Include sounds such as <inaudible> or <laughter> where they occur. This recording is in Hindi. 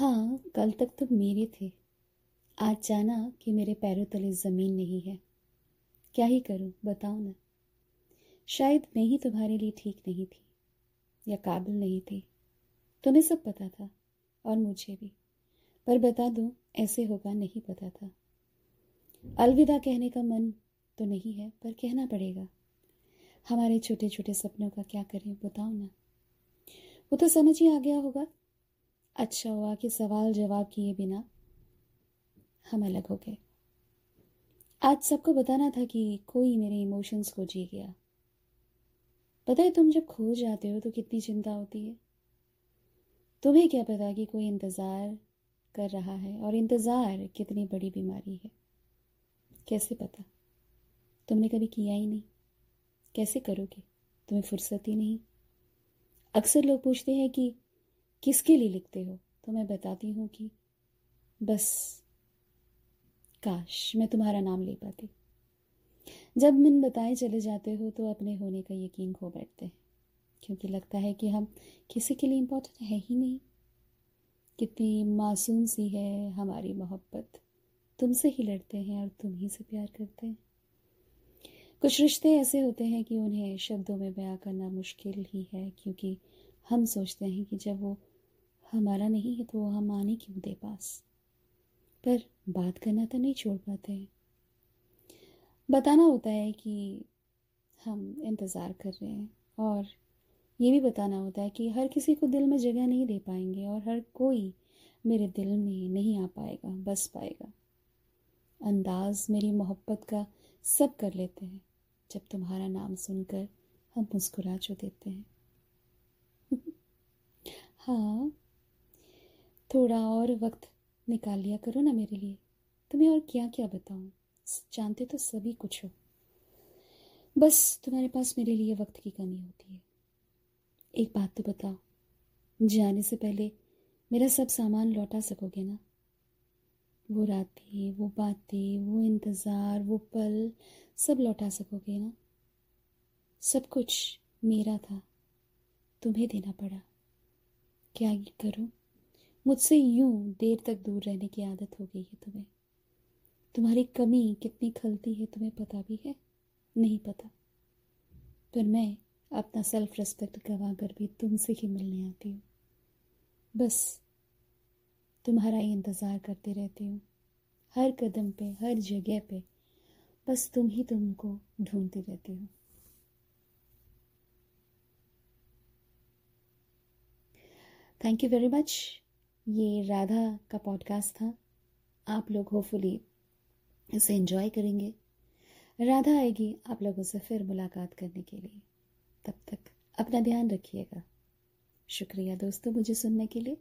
हाँ कल तक तुम मेरे थे। आज जाना कि मेरे पैरों तले ज़मीन नहीं है। क्या ही करूँ, बताओ ना। शायद मैं ही तुम्हारे लिए ठीक नहीं थी, या काबिल नहीं थी। तुम्हें सब पता था, और मुझे भी। पर बता दूँ, ऐसे होगा नहीं पता था। अलविदा कहने का मन तो नहीं है, पर कहना पड़ेगा। हमारे छोटे छोटे सपनों का क्या करें, बताओ ना। वो तो समझ ही आ गया होगा अच्छा हुआ कि सवाल जवाब किए बिना हम अलग हो गए। आज सबको बताना था कि कोई मेरे इमोशंस को जी गया। पता है तुम जब खो जाते हो तो कितनी चिंता होती है। तुम्हें क्या पता कि कोई इंतज़ार कर रहा है और इंतज़ार कितनी बड़ी बीमारी है। कैसे पता? तुमने कभी किया ही नहीं। कैसे करोगे? तुम्हें फुर्सत ही नहीं। अक्सर लोग पूछते हैं कि किसके लिए लिखते हो? तो मैं बताती हूँ कि बस, काश मैं तुम्हारा नाम ले पाती। जब मन बताए चले जाते हो तो अपने होने का यकीन खो बैठते हैं, क्योंकि लगता है कि हम किसी के लिए इम्पोर्टेंट है ही नहीं। कितनी मासूम सी है हमारी मोहब्बत। तुमसे ही लड़ते हैं और तुम ही से प्यार करते हैं। कुछ रिश्ते ऐसे होते हैं कि उन्हें शब्दों में बयां करना मुश्किल ही है, क्योंकि हम सोचते हैं कि जब वो हमारा नहीं है तो हम आने क्यों दे पास? पर बात करना तो नहीं छोड़ पाते हैं। बताना होता है कि हम इंतज़ार कर रहे हैं और ये भी बताना होता है कि हर किसी को दिल में जगह नहीं दे पाएँगे और हर कोई मेरे दिल में नहीं आ पाएगा, बस पाएगा। अंदाज मेरी मोहब्बत का सब कर लेते हैं, जब तुम्हारा नाम सुनकर हम मुस्कुरा जो देते हैं। <laughs> हाँ थोड़ा और वक्त निकाल लिया करो ना मेरे लिए। तुम्हें और क्या क्या बताऊँ? जानते तो सभी कुछ हो। बस तुम्हारे पास मेरे लिए वक्त की कमी होती है। एक बात तो बताओ, जाने से पहले मेरा सब सामान लौटा सकोगे ना? वो रातें, वो बातें, वो इंतज़ार, वो पल सब लौटा सकोगे ना? सब कुछ मेरा था, तुम्हें देना पड़ा। क्या करूँ? मुझसे यूँ देर तक दूर रहने की आदत हो गई है तुम्हें। तुम्हारी कमी कितनी खलती है तुम्हें पता भी है? नहीं पता। पर मैं अपना सेल्फ रिस्पेक्ट गवा कर भी तुमसे ही मिलने आती हूँ। बस तुम्हारा ही इंतज़ार करते रहती हूँ। हर कदम पे, हर जगह पे बस तुम ही तुमको ढूंढती रहती हो। थैंक यू वेरी मच ये राधा का पॉडकास्ट था। आप लोग होपफुली इसे एंजॉय करेंगे। राधा आएगी आप लोगों से फिर मुलाकात करने के लिए। तब तक अपना ध्यान रखिएगा। शुक्रिया दोस्तों मुझे सुनने के लिए।